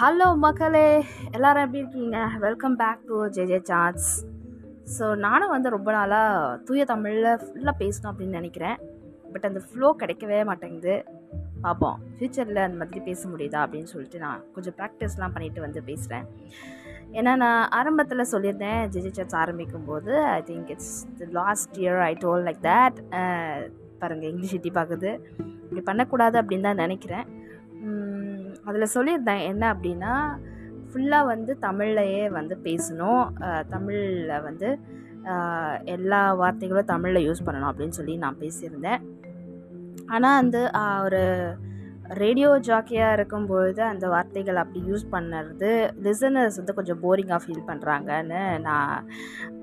Hello மக்களே. எல்லாரும் எப்படி இருக்கீங்க? Welcome back to JJ chats so நானும் வந்து ரொம்ப நாளாக தூய தமிழில் ஃபுல்லாக பேசணும் அப்படின்னு நினைக்கிறேன். பட் அந்த ஃப்ளோ கிடைக்கவே மாட்டேங்குது. பார்ப்போம் ஃப்யூச்சரில் அந்த மாதிரி பேச முடியுதா அப்படின்னு சொல்லிட்டு நான் கொஞ்சம் ப்ராக்டிஸ்லாம் பண்ணிவிட்டு வந்து பேசுகிறேன் ஏன்னா நான் ஆரம்பத்தில் சொல்லியிருந்தேன் ஜிஜி சாட்ஸ் ஆரம்பிக்கும் போது I think it's the last year I told like that பாருங்கள் இங்கிலீஷ் எட்டி பார்க்குது இப்படி பண்ணக்கூடாது அப்படின்னு தான் நினைக்கிறேன். அதில் சொல்லியிருந்தேன் என்ன அப்படின்னா ஃபுல்லாக வந்து தமிழ்லையே வந்து பேசணும். தமிழில் வந்து எல்லா வார்த்தைகளும் தமிழில் யூஸ் பண்ணணும் அப்படின்னு சொல்லி நான் பேசியிருந்தேன். ஆனால் வந்து ஒரு ரேடியோ ஜாக்கியாக இருக்கும்பொழுது அந்த வார்த்தைகள் அப்படி யூஸ் பண்ணுறது லிசனர்ஸ் வந்து கொஞ்சம் போரிங்காக ஃபீல் பண்ணுறாங்கன்னு நான்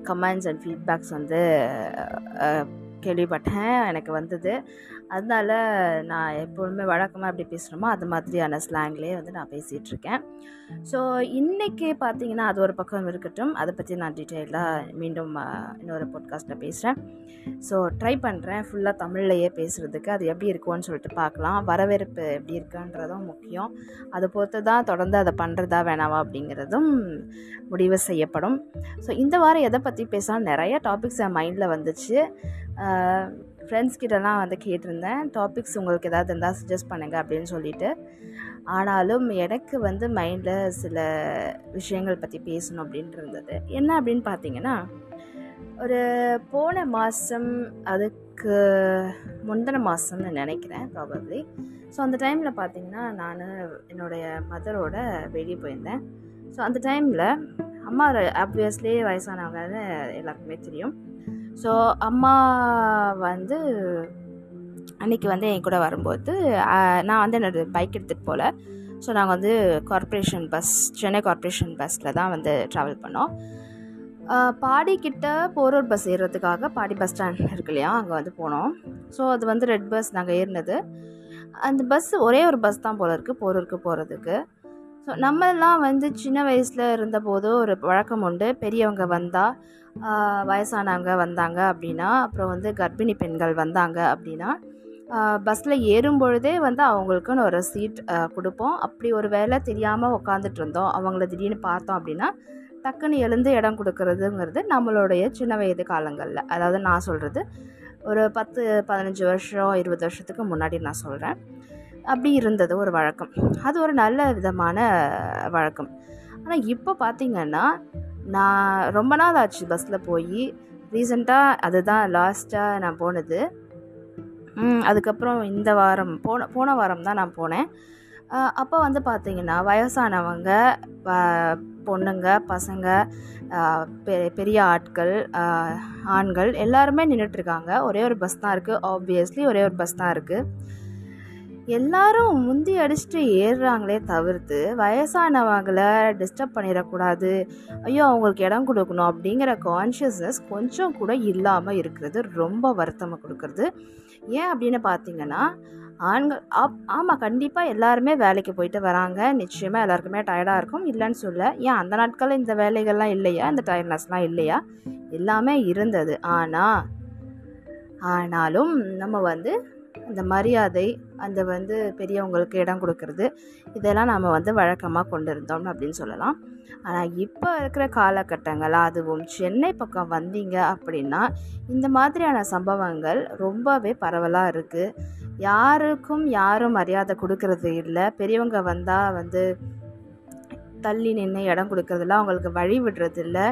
கமெண்ட்ஸ் அண்ட் ஃபீட்பேக்ஸ் வந்து கேள்விப்பட்டேன் எனக்கு வந்தது. அதனால நான் எப்பொழுதுமே வழக்கமாக எப்படி பேசுகிறோமோ அது மாதிரியான ஸ்லாங்லேயே வந்து நான் பேசிகிட்ருக்கேன் ஸோ இன்றைக்கி பார்த்தீங்கன்னா அது ஒரு பக்கம் இருக்கட்டும். அதை பற்றி நான் டீட்டெயிலாக மீண்டும் இன்னொரு பாட்காஸ்ட்டில் பேசுகிறேன் ஸோ ட்ரை பண்ணுறேன் ஃபுல்லாக தமிழ்லையே பேசுகிறதுக்கு அது எப்படி இருக்கும்னு சொல்லிட்டு பார்க்கலாம் வரவேற்பு எப்படி இருக்குன்றதும் முக்கியம். அதை பொறுத்து தான் தொடர்ந்து அதை பண்ணுறதா வேணாவா அப்படிங்கிறதும் முடிவு செய்யப்படும். ஸோ இந்த வாரம் எதை பற்றி பேசலாம் நிறைய டாபிக்ஸ் என் மைண்டில் வந்துச்சு. ஃப்ரெண்ட்ஸ் கிட்டலாம் வந்து கேட்டிருந்தேன். டாபிக்ஸ் உங்களுக்கு ஏதாவது இருந்தால் சஜஸ்ட் பண்ணுங்கள் அப்படின்னு சொல்லிட்டு. ஆனாலும் எனக்கு வந்து மைண்டில் சில விஷயங்கள் பற்றி பேசணும் அப்படின்ட்டு இருந்தது. என்ன அப்படின்னு பார்த்தீங்கன்னா ஒரு போன மாதம் அதுக்கு முந்தின மாதம்னு நினைக்கிறேன் ப்ராபப்ளி ஸோ அந்த டைமில் பார்த்தீங்கன்னா நான் என்னுடைய மதரோட வெளியே போயிருந்தேன். ஸோ அந்த டைமில் அம்மா ஆப்வியஸ்லி வயசானவங்கன்னு எல்லாருக்குமே தெரியும். ஸோ அம்மா வந்து அன்றைக்கி வந்து என் கூட வரும்போது நான் வந்து என்னோட பைக் எடுத்துகிட்டு போகல ஸோ நாங்கள் வந்து கார்ப்பரேஷன் பஸ் சென்னை கார்ப்பரேஷன் பஸ்ஸில் தான் வந்து ட்ராவல் பண்ணோம். பாடிக்கிட்ட போரூர் பஸ் ஏறுறதுக்காக பாடி பஸ் ஸ்டாண்ட் இருக்கு இல்லையா அங்கே வந்து போனோம். ஸோ அது வந்து ரெட் பஸ் நாங்கள் ஏறினது. அந்த பஸ் ஒரே ஒரு பஸ் தான் போல இருக்குது போரூருக்கு போகிறதுக்கு ஸோ நம்மெல்லாம் வந்து சின்ன வயசில் இருந்தபோது ஒரு வழக்கம் உண்டு. பெரியவங்க வந்தால் வயசானவங்க வந்தாங்க அப்படின்னா அப்புறம் வந்து கர்ப்பிணி பெண்கள் வந்தாங்க அப்படின்னா பஸ்ஸில் ஏறும் பொழுதே வந்து அவங்களுக்குன்னு ஒரு சீட் கொடுப்போம். அப்படி ஒரு வேலை தெரியாமல் உட்காந்துட்டு இருந்தோம். அவங்கள திடீர்னு பார்த்தோம் அப்படின்னா டக்குன்னு எழுந்து இடம் கொடுக்கறதுங்கிறது நம்மளுடைய சின்ன வயது காலங்களில். அதாவது நான் சொல்கிறது ஒரு பத்து பதினஞ்சு வருஷம் இருபது வருஷத்துக்கு முன்னாடி நான் சொல்கிறேன் அப்படி இருந்தது ஒரு வழக்கம். அது ஒரு நல்ல விதமான வழக்கம். ஆனால் இப்போ பார்த்திங்கன்னா நான் ரொம்ப நாள் ஆச்சு பஸ்ஸில் போய். ரீசெண்டாக அதுதான் லாஸ்ட்டாக நான் போனது. அதுக்கப்புறம் இந்த வாரம் போன போன வாரம் தான் நான் போனேன். அப்போ வந்து பார்த்திங்கன்னா வயசானவங்க பொண்ணுங்க பசங்க பெ- பெரிய ஆட்கள் ஆண்கள் எல்லாருமே நின்றுட்டுருக்காங்க ஒரே ஒரு பஸ் தான் இருக்குது ஆப்வியஸ்லி ஒரே ஒரு பஸ் தான் இருக்குது எல்லாரும் முந்தி அடிச்சுட்டு ஏறுறாங்களே தவிர்த்து வயசானவங்களை டிஸ்டர்ப் பண்ணிடக்கூடாது. ஐயோ அவங்களுக்கு இடம் கொடுக்கணும் அப்படிங்கிற கான்ஷியஸ்னஸ் கொஞ்சம் கூட இல்லாமல் இருக்கிறது ரொம்ப வருத்தமாக கொடுக்குறது. ஏன் அப்படின்னு பார்த்தீங்கன்னா ஆண்கள் ஆப் ஆமாம் கண்டிப்பாக எல்லாருமே வேலைக்கு போயிட்டு வராங்க. நிச்சயமாக எல்லாருக்குமே டயர்டாக இருக்கும். இல்லைன்னு சொல்ல ஏன் அந்த நாட்களில் இந்த வேலைகள்லாம் இல்லையா? இந்த டயர்ட்னஸ்லாம் இல்லையா? எல்லாமே இருந்தது. ஆனால் ஆனாலும் நம்ம வந்து அந்த மரியாதை அந்த வந்து பெரியவங்களுக்கு இடம் கொடுக்கறது இதெல்லாம் நம்ம வந்து வழக்கமாக கொண்டு இருந்தோம் அப்படின்னு சொல்லலாம். ஆனால் இப்போ இருக்கிற காலகட்டங்கள் அதுவும் சென்னை பக்கம் வந்தீங்க அப்படின்னா இந்த மாதிரியான சம்பவங்கள் ரொம்பவே பரவலாக இருக்குது யாருக்கும் யாரும் மரியாதை கொடுக்கறது இல்லை. பெரியவங்க வந்தால் வந்து தள்ளி நின்று இடம் கொடுக்கறதில்ல அவங்களுக்கு வழி விடுறது இல்லை.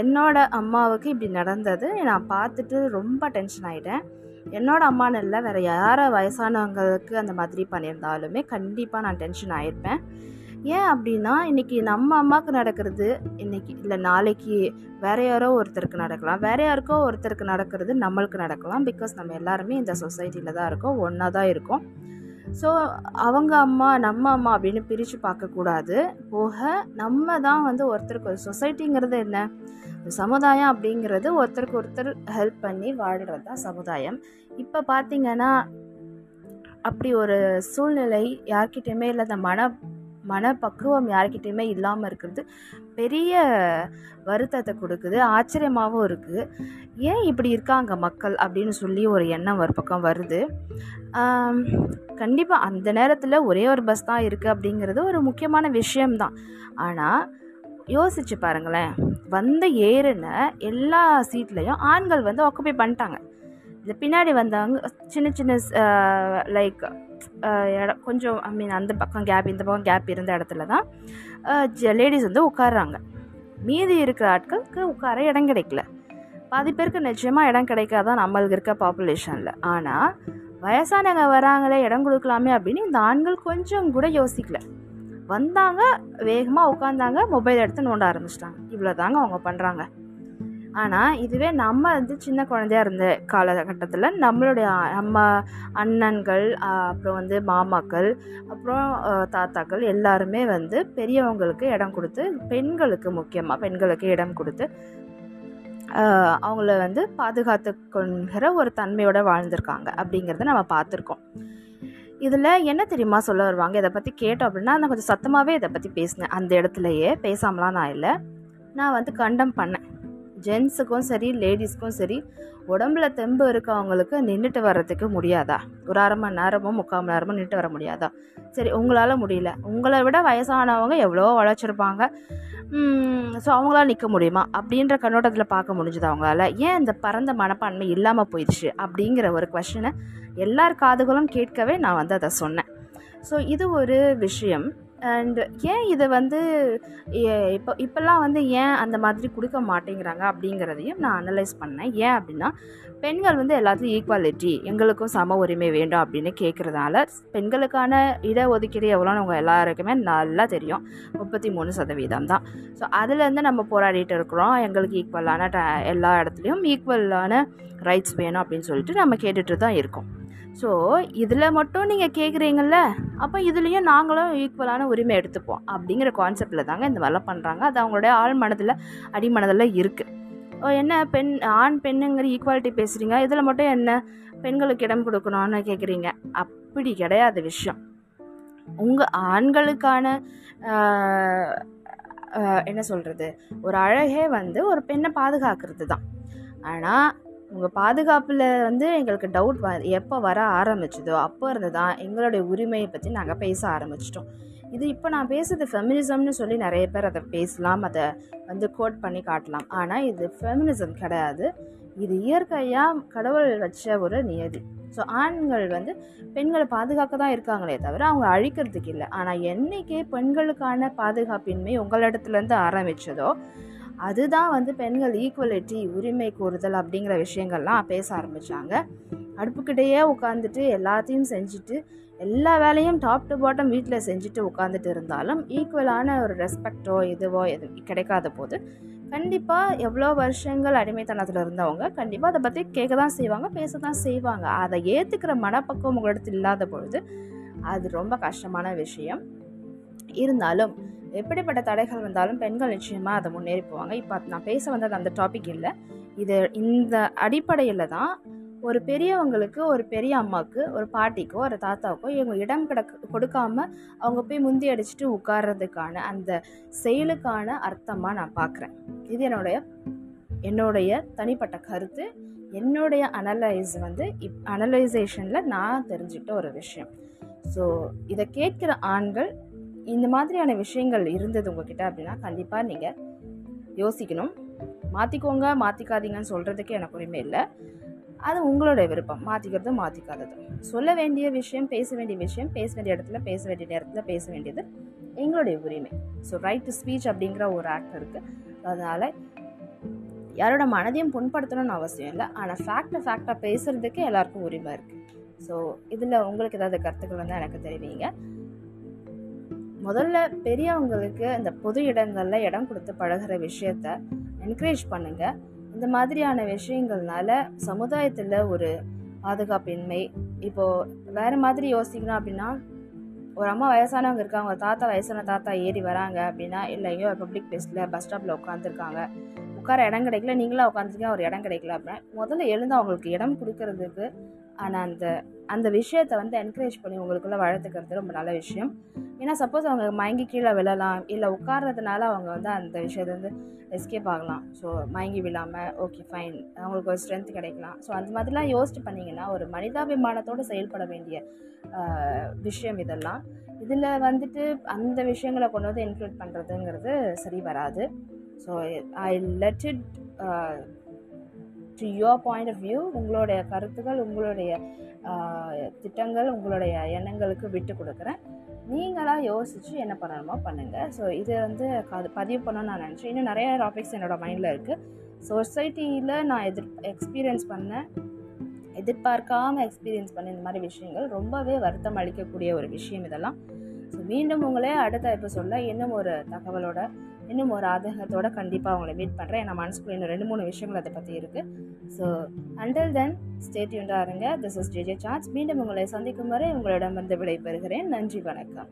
என்னோட அம்மாவுக்கு இப்படி நடந்தது. நான் பார்த்துட்டு ரொம்ப டென்ஷன் ஆகிட்டேன் என்னோட அம்மான்னு இல்லை வேறு யார வயசானவங்களுக்கு அந்த மாதிரி பண்ணியிருந்தாலுமே கண்டிப்பாக நான் டென்ஷன் ஆகிருப்பேன் ஏன் அப்படின்னா இன்றைக்கி நம்ம அம்மாவுக்கு நடக்கிறது இன்றைக்கி இல்லை நாளைக்கு வேற யாரோ ஒருத்தருக்கு நடக்கலாம். வேற யாருக்கோ ஒருத்தருக்கு நடக்கிறது நம்மளுக்கு நடக்கலாம். பிகாஸ் நம்ம எல்லாருமே இந்த சொசைட்டியில் தான் இருக்கோம். ஒன்றா தான் இருக்கோம். ஸோ அவங்க அம்மா நம்ம அம்மா அப்படின்னு பிரித்து பார்க்கக்கூடாது. போக நம்ம தான் வந்து ஒருத்தருக்கு சொசைட்டிங்கிறது என்ன? சமுதாயம் அப்படிங்கிறது ஒருத்தருக்கு ஒருத்தர் ஹெல்ப் பண்ணி வாழ்கிறது தான் சமுதாயம். இப்போ பார்த்திங்கன்னா அப்படி ஒரு சூழ்நிலை யார்கிட்டயுமே இல்லாத மன மனப்பக்குவம் யார்கிட்டையுமே இல்லாமல் இருக்கிறது பெரிய வருத்தத்தை கொடுக்குது ஆச்சரியமாகவும் இருக்குது ஏன் இப்படி இருக்காங்க மக்கள் அப்படின்னு சொல்லி ஒரு எண்ணம் ஒரு பக்கம் வருது. கண்டிப்பாக அந்த நேரத்தில் ஒரே ஒரு பஸ் தான் இருக்குது அப்படிங்கிறது ஒரு முக்கியமான விஷயம்தான். ஆனால் யோசிச்சு பாருங்களேன். வந்த ஏறுன எல்லா சீட்லேயும் ஆண்கள் வந்து ஆக்குபை பண்ணிட்டாங்க. இந்த பின்னாடி வந்தவங்க சின்ன சின்ன லைக் இடம் கொஞ்சம் ஐ மீன் அந்த பக்கம் கேப் இந்த பக்கம் கேப் இருந்த இடத்துல தான் லேடிஸ் வந்து உட்காடுறாங்க மீதி இருக்கிற ஆட்களுக்கு உட்கார இடம் கிடைக்கல. பாதி பேருக்கு நிச்சயமாக இடம் கிடைக்காதான் நம்மளுக்கு இருக்க பாப்புலேஷனில் ஆனால் வயசானவங்க வராங்களே இடம் கொடுக்கலாமே அப்படின்னு இந்த ஆண்கள் கொஞ்சம் கூட யோசிக்கல. வந்தாங்க வேகமாக உட்காந்தாங்க மொபைல் எடுத்து நோண்ட ஆரம்பிச்சிட்டாங்க. இவ்வளோ தாங்க அவங்க பண்ணுறாங்க ஆனால் இதுவே நம்ம வந்து சின்ன குழந்தையா இருந்த காலகட்டத்தில் நம்மளுடைய நம்ம அண்ணன்கள் அப்புறம் வந்து மாமாக்கள் அப்புறம் தாத்தாக்கள் எல்லாருமே வந்து பெரியவங்களுக்கு இடம் கொடுத்து பெண்களுக்கு முக்கியமாக பெண்களுக்கு இடம் கொடுத்து அவங்கள வந்து பாதுகாத்து கொள்கிற ஒரு தன்மையோடு வாழ்ந்திருக்காங்க அப்படிங்கிறத நம்ம பார்த்துருக்கோம். இதில் என்ன தெரியுமா சொல்ல வருவாங்க? இதை பற்றி கேட்டோம் அப்படின்னா நான் கொஞ்சம் சத்தமாகவே இதை பற்றி பேசினேன். அந்த இடத்துலையே பேசாமலாம் நான் இல்லை. நான் வந்து கண்டம் பண்ணேன். ஜென்ஸுக்கும் சரி லேடிஸ்க்கும் சரி உடம்புல தெம்பு இருக்கவங்களுக்கு நின்றுட்டு வர்றதுக்கு முடியாதா? ஒரு அரை மணி நேரமோ முக்கால் மணி நேரமோ நின்றுட்டு வர முடியாதா? சரி உங்களால் முடியல. உங்களை விட வயசானவங்க எவ்வளோ உழைச்சிருப்பாங்க. ஸோ அவங்களால நிற்க முடியுமா? அப்படின்ற கண்ணோட்டத்தில் பார்க்க முடிஞ்சுது அவங்களால ஏன் இந்த பரந்த மனப்பான்மை இல்லாமல் போயிடுச்சு? அப்படிங்கிற ஒரு கொஷனை எல்லார் காதுகளும் கேட்கவே நான் வந்து அதை சொன்னேன். ஸோ இது ஒரு விஷயம். அண்ட் ஏன் இதை வந்து இப்போ இப்போல்லாம் வந்து ஏன் அந்த மாதிரி கொடுக்க மாட்டேங்கிறாங்க அப்படிங்கிறதையும் நான் அனலைஸ் பண்ணேன். ஏன் அப்படின்னா பெண்கள் வந்து எல்லாத்துலேயும் ஈக்குவாலிட்டி எங்களுக்கும் சம உரிமை வேண்டும் அப்படின்னு கேட்குறதால பெண்களுக்கான இடஒதுக்கீடு எவ்வளோன்னு அவங்க எல்லாருக்குமே நல்லா தெரியும். முப்பத்தி மூணு சதவீதம் தான். ஸோ அதுலேருந்து நம்ம போராடிட்டு இருக்கிறோம். எங்களுக்கு ஈக்குவலான ட எல்லா இடத்துலையும் ஈக்குவலான ரைட்ஸ் வேணும் அப்படின்னு சொல்லிட்டு நம்ம கேட்டுட்டு தான் இருக்கோம். ஸோ இதில் மட்டும் நீங்கள் கேட்குறீங்கள அப்போ இதுலேயும் நாங்களும் ஈக்குவலான உரிமை எடுத்துப்போம். அப்படிங்கிற கான்செப்டில் தாங்க இந்த மாதிரிலாம் பண்ணுறாங்க அது அவங்களுடைய ஆள் மனதில் அடிமனதில் இருக்குது என்ன பெண் ஆண் பெண்ணுங்கிற ஈக்குவாலிட்டி பேசுகிறீங்க இதில் மட்டும் என்ன பெண்களுக்கு இடம் கொடுக்கணும்னு கேட்குறீங்க அப்படி கிடையாது விஷயம். உங்கள் ஆண்களுக்கான என்ன சொல்கிறது ஒரு அழகே வந்து ஒரு பெண்ணை பாதுகாக்கிறது தான். ஆனால் உங்கள் பாதுகாப்பில் வந்து எங்களுக்கு டவுட் வ எப்போ வர ஆரம்பிச்சதோ அப்போ இருந்து தான் எங்களுடைய உரிமையை பற்றி நாங்கள் பேச ஆரம்பிச்சிட்டோம். இது இப்போ நான் பேசுறது ஃபெமினிசம்னு சொல்லி நிறைய பேர் அதை பேசலாம் அதை வந்து கோட் பண்ணி காட்டலாம். ஆனால் இது ஃபெமினிசம் கிடையாது. இது இயற்கையாக கடவுள் வச்ச ஒரு நியதி. ஸோ ஆண்கள் வந்து பெண்களை பாதுகாக்க தான் இருக்காங்களே தவிர அவங்க அழிக்கிறதுக்கு இல்லை. ஆனால் என்றைக்கே பெண்களுக்கான பாதுகாப்பின்மை உங்களிடத்துலேருந்து ஆரம்பித்ததோ அதுதான் வந்து பெண்கள் ஈக்குவலிட்டி உரிமை கோருதல் அப்படிங்கிற விஷயங்கள்லாம் பேச ஆரம்பித்தாங்க அடுப்புக்கிட்டேயே உட்காந்துட்டு எல்லாத்தையும் செஞ்சுட்டு எல்லா வேலையும் டாப் டு பாட்டம் வீட்டில் செஞ்சுட்டு உட்காந்துட்டு இருந்தாலும் ஈக்குவலான ஒரு ரெஸ்பெக்டோ இதுவோ எது கிடைக்காத போது கண்டிப்பாக எவ்வளோ வருஷங்கள் அடிமைத்தனத்தில் இருந்தவங்க கண்டிப்பாக அதை பற்றி கேட்க தான் செய்வாங்க பேச தான் செய்வாங்க. அதை ஏற்றுக்கிற மனப்பக்குவம் உங்களிடத்தில் இல்லாத பொழுது அது ரொம்ப கஷ்டமான விஷயம். இருந்தாலும் எப்படிப்பட்ட தடைகள் வந்தாலும் பெண்கள் நிச்சயமாக அதை முன்னேறி போவாங்க. இப்போ நான் பேச வந்தது அந்த டாபிக் இல்லை. இது இந்த அடிப்படையில் தான் ஒரு பெரியவங்களுக்கு ஒரு பெரிய அம்மாவுக்கு ஒரு பாட்டிக்கோ ஒரு தாத்தாவுக்கோ இவங்க இடம் கிடக்க கொடுக்காம அவங்க போய் முந்தி அடிச்சுட்டு உட்கார்றதுக்கான அந்த செயலுக்கான அர்த்தமாக நான் பார்க்குறேன் இது என்னுடைய என்னுடைய தனிப்பட்ட கருத்து. என்னுடைய அனலைஸ் வந்து இப் அனலைசேஷனில் நான் தெரிஞ்சுக்கிட்ட ஒரு விஷயம். ஸோ இதை கேட்குற ஆண்கள் இந்த மாதிரியான விஷயங்கள் இருந்தது உங்ககிட்ட அப்படின்னா கண்டிப்பாக நீங்கள் யோசிக்கணும். மாற்றிக்கோங்க மாற்றிக்காதீங்கன்னு சொல்கிறதுக்கு எனக்கு உரிமை இல்லை. அது உங்களோட விருப்பம். மாற்றிக்கிறது மாற்றிக்காதது சொல்ல வேண்டிய விஷயம் பேச வேண்டிய விஷயம் பேச வேண்டிய இடத்துல பேச வேண்டிய நேரத்தில் பேச வேண்டியது எங்களுடைய உரிமை. ஸோ ரைட் டு ஸ்பீச் அப்படிங்கிற ஒரு ஆக்ட் இருக்குது அதனால் யாரோட மனதையும் புண்படுத்தணும்னு அவசியம் இல்லை. ஆனால் ஃபேக்டை ஃபேக்டாக பேசுகிறதுக்கு எல்லாருக்கும் உரிமை இருக்குது ஸோ இதில் உங்களுக்கு ஏதாவது கருத்துக்கள் இருந்தால் எனக்கு தெரிவிங்க. முதல்ல பெரியவங்களுக்கு இந்த பொது இடங்களில் இடம் கொடுத்து பழகிற விஷயத்த என்கரேஜ் பண்ணுங்கள் இந்த மாதிரியான விஷயங்கள்னால சமுதாயத்தில் ஒரு பாதுகாப்பின்மை இப்போது வேறு மாதிரி யோசிக்கணும் அப்படின்னா ஒரு அம்மா வயசானவங்க இருக்காங்க ஒரு தாத்தா வயசான தாத்தா ஏறி வராங்க அப்படின்னா இல்லை பப்ளிக் பிளேஸில் பஸ் ஸ்டாப்பில் உட்காந்துருக்காங்க உட்கார இடம் கிடைக்கல நீங்களாக உட்காந்துருக்கீங்க ஒரு இடம் கிடைக்கல அப்படின்னா முதல்ல எழுந்து அவங்களுக்கு இடம் கொடுக்கறதுக்கு ஆனால் அந்த அந்த விஷயத்தை வந்து என்கரேஜ் பண்ணி உங்களுக்குள்ளே வளர்த்துக்கிறது ரொம்ப நல்ல விஷயம். ஏன்னா சப்போஸ் அவங்க மயங்கி கீழே விழலாம் இல்லை உட்கார்றதுனால அவங்க வந்து அந்த விஷயத்தை வந்து எஸ்கேப் ஆகலாம். ஸோ மயங்கி விழாமல் ஓகே ஃபைன் அவங்களுக்கு ஒரு ஸ்ட்ரென்த் கிடைக்கலாம். ஸோ அந்த மாதிரிலாம் யோசிச்சு பண்ணிங்கன்னா ஒரு மனிதாபிமானத்தோடு செயல்பட வேண்டிய விஷயம் இதெல்லாம். இதில் வந்துட்டு அந்த விஷயங்களை கொண்டு வந்து இன்க்ளூட் பண்ணுறதுங்கிறது சரி வராது. So I let it to your point of view உங்களுடைய கருத்துக்கள் உங்களுடைய திட்டங்கள் உங்களுடைய எண்ணங்களுக்கு விட்டு கொடுக்குறேன். நீங்களாக யோசித்து என்ன பண்ணணுமோ பண்ணுங்கள் ஸோ இதை வந்து அது பதிவு பண்ணணும்னு நான் நினச்சேன். இன்னும் நிறைய டாபிக்ஸ் என்னோடய மைண்டில் இருக்குது சொசைட்டியில் நான் எதிர் எக்ஸ்பீரியன்ஸ் பண்ணேன். எதிர்பார்க்காம எக்ஸ்பீரியன்ஸ் பண்ண இந்த மாதிரி விஷயங்கள் ரொம்பவே வருத்தம் அளிக்கக்கூடிய ஒரு விஷயம் இதெல்லாம். ஸோ மீண்டும் உங்களே அடுத்த எபிசோடில் இன்னும் ஒரு தகவலோட இன்னும் ஒரு ஆதங்கத்தோட கண்டிப்பாக உங்களை மீட் பண்ணுறேன் ஏன்னா மனசுக்குள்ள இன்னும் ரெண்டு மூணு விஷயங்கள் அதை பற்றி இருக்குது ஸோ அண்டில் தென் ஸ்டேட்யூண்டாக இருங்க திஸ் இஸ் ஜேஜே சார்ஜ் மீண்டும் உங்களை சந்திக்கும் வரை உங்களிடம் வந்து விடைபெறுகிறேன். நன்றி வணக்கம்.